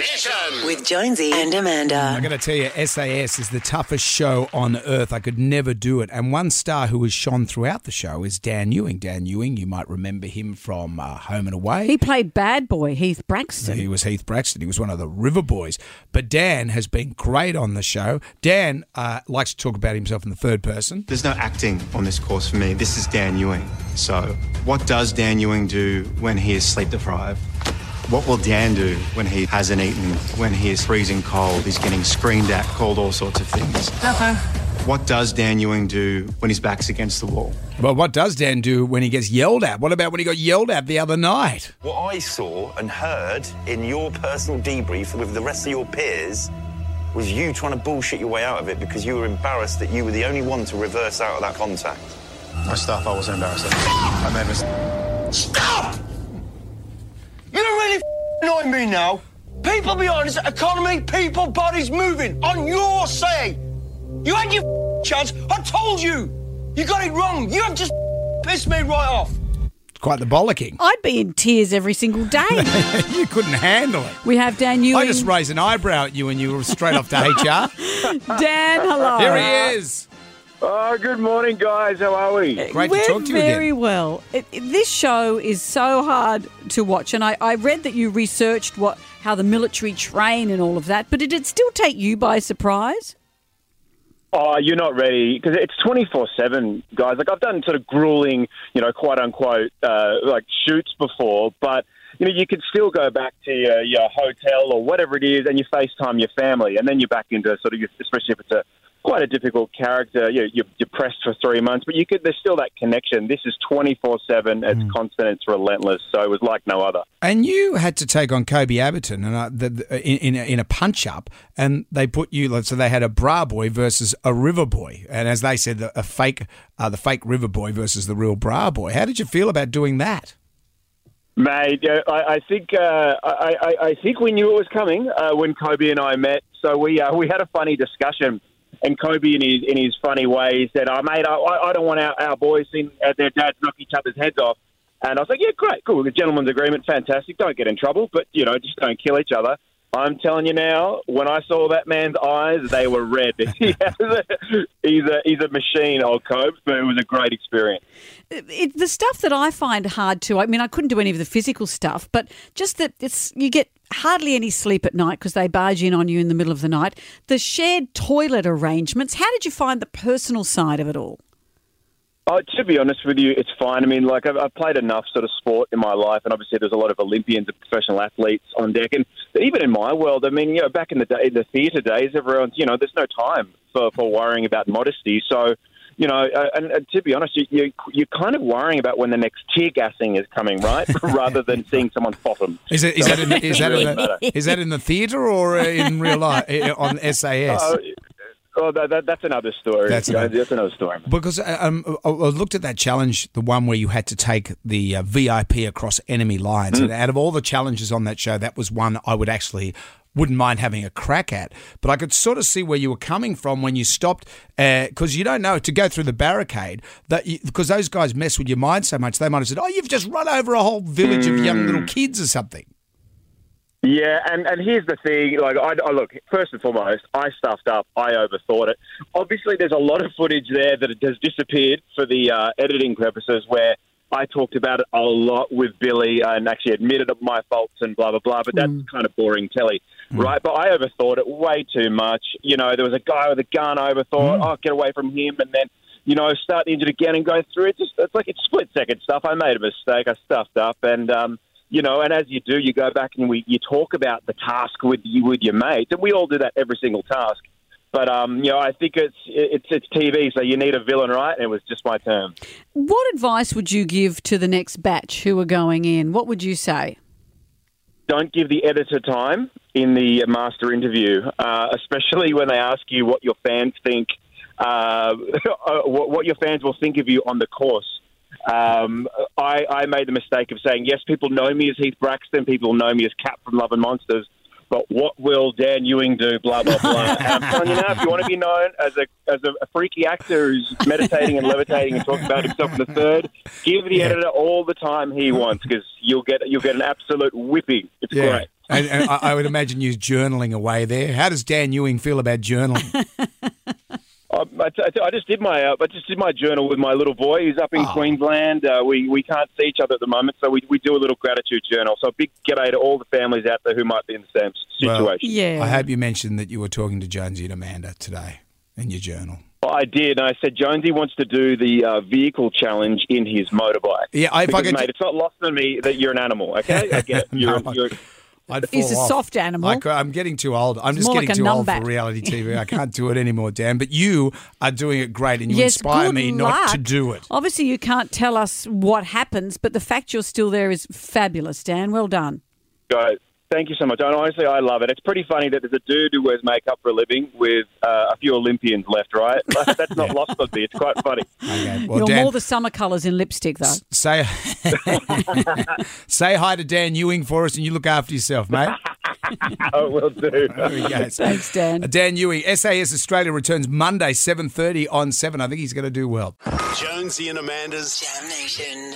Mission. With Jonesy and Amanda. I'm Amanda. going to tell you, SAS is the toughest show on earth. I could never do it. And one star who has shone throughout the show is Dan Ewing. Dan Ewing, you might remember him from uh, Home and Away. He played bad boy Heath Braxton. He was Heath Braxton. He was one of the River Boys. But Dan has been great on the show. Dan uh, likes to talk about himself in the third person. There's no acting on this course for me. This is Dan Ewing. So, what does Dan Ewing do when he is sleep deprived? What will Dan do when he hasn't eaten, when he is freezing cold, he's getting screamed at, called all sorts of things? Nothing. What does Dan Ewing do when his back's against the wall? Well, what does Dan do when he gets yelled at? What about when he got yelled at the other night? What I saw and heard in your personal debrief with the rest of your peers was you trying to bullshit your way out of it because you were embarrassed that you were the only one to reverse out of that contact. My stuff, I wasn't embarrassed. I made a mistake. Stop! You're really f- annoying me now. People behind us, economy, people, bodies moving on your say. You had your f- chance. I told you. You got it wrong. You have just pissed me right off. It's quite the bollocking. I'd be in tears every single day. you couldn't handle it. we have Dan Ewing. I just raised an eyebrow at you and you were straight off to HR. Dan, hello. Here he is. Oh, good morning, guys. How are we? Great We're to talk to you very again. well. It, it- this show is so hard to watch, and I, I read that you researched what how the military train and all of that, but did it still take you by surprise? Oh, you're not ready because it's 24 seven, guys. Like I've done sort of grueling, you know, quote unquote, uh, like shoots before, but you know, you could still go back to your, your hotel or whatever it is, and you FaceTime your family, and then you're back into sort of, your, especially if it's a quite a difficult character. You, you're, you're pressed for three months, but you could. There's still that connection. This is 24 seven. It's constant. It's relentless. So it was like no other. And you had to take on Koby Abberton and uh, the, the, in, in, a, in a punch up, and they put you. So they had a bra boy versus a river boy, and as they said, a fake, uh, the fake river boy versus the real bra boy. How did you feel about doing that? Mate, I, I think uh, I, I, I think we knew it was coming uh, when Koby and I met. So we uh, we had a funny discussion, and Koby in his in his funny way said, "Oh, mate, I, I don't want our, our boys seeing uh, their dads knock each other's heads off." And I was like, "Yeah, great, cool, the gentleman's agreement, fantastic. Don't get in trouble, but you know, just don't kill each other." I'm telling you now, when I saw that man's eyes, they were red. He's a he's a machine, old Koby, but it was a great experience. it, the stuff that I find hard to, I mean, I couldn't do any of the physical stuff, but just that it's you get hardly any sleep at night because they barge in on you in the middle of the night. The shared toilet arrangements. How did you find the personal side of it all? Oh, to be honest with you, it's fine. I mean, like I've, I've played enough sort of sport in my life, and obviously there's a lot of Olympians and professional athletes on deck. And even in my world, I mean, you know, back in the day, in the theatre days, everyone's, you know, there's no time for, for worrying about modesty. So, you know, uh, and, and to be honest, you, you, you're kind of worrying about when the next tear gassing is coming, right? Rather than seeing someone's bottom. Is it is So that in, is that it in the, is that in the theatre or uh, in real life uh, on SAS? Oh, oh that, that, that's another story. That's You know, another- that's another story. Because uh, um, I I looked at that challenge, the one where you had to take the uh, VIP across enemy lines, Mm. and out of all the challenges on that show, that was one I would actually wouldn't mind having a crack at. But I could sort of see where you were coming from when you stopped, because you don't know to go through the barricade that because those guys mess with your mind so much, they might have said, "Oh, you've just run over a whole village of young Mm. little kids or something." Yeah, and, and here's the thing. Like, I, I look first and foremost, I stuffed up. I overthought it. Obviously, there's a lot of footage there that has disappeared for the uh, editing purposes, where I talked about it a lot with Billy and actually admitted my faults and blah blah blah. But that's kind of boring telly, right? But I overthought it way too much. You know, there was a guy with a gun. I overthought, oh, get away from him, and then. You know, start the engine again and go through it. Just it's like it's split second stuff. I made a mistake. I stuffed up, and um, you know, and as you do, you go back and we you talk about the task with you with your mates, and we all do that every single task. But um, you know, I think it's it's it's TV, so you need a villain, right? And it was just my turn. What advice would you give to the next batch who are going in? What would you say? Don't give the editor time in the master interview, uh, especially when they ask you what your fans think, uh, what, what your fans will think of you on the course. Um, I, I made the mistake of saying, yes, people know me as Heath Braxton, people know me as Cap from Love and Monsters, but what will Dan Ewing do? Blah blah blah. I'm telling you now, if you want to be known as a as a, a freaky actor who's meditating and levitating and talking about himself in the third, give the editor all the time he wants because you'll get you'll get an absolute whipping. It's Yeah. great. And, and I, I would imagine you journaling away there. How does Dan Ewing feel about journaling? I, I, I just did my uh, I just did my journal with my little boy who's up in Oh. Queensland. Uh, we we can't see each other at the moment, so we, we do a little gratitude journal. So a big g'day to all the families out there who might be in the same situation. Well, Yeah. I hope you mentioned that you were talking to Jonesy and Amanda today in your journal. I did, and I said Jonesy wants to do the uh, vehicle challenge in his motorbike. Yeah, if I could- mate, it's not lost on me that you're an animal. Okay, I get it. You're, No. you're, I'd He's a off. soft animal. I, am getting too old. I'm It's just getting like a too old for reality TV. I can't do it anymore, Dan. But you are doing it great, and you yes, inspire me luck. not to do it. Obviously, you can't tell us what happens, but the fact you're still there is fabulous, Dan. Well done. guys, thank you so much. And honestly, I love it. It's pretty funny that there's a dude who wears makeup for a living with uh, a few Olympians left, right? That's not lost on me. It's quite funny. Okay. Well, you're Dan, more the summer colours in lipstick, though. say say hi to Dan Ewing for us, and you look after yourself, mate. I will do. There. Thanks, Dan. Uh, Dan Ewing, SAS Australia returns Monday, 7.30 on 7. I think he's going to do well. Jonesy and Amanda's JAM Nation.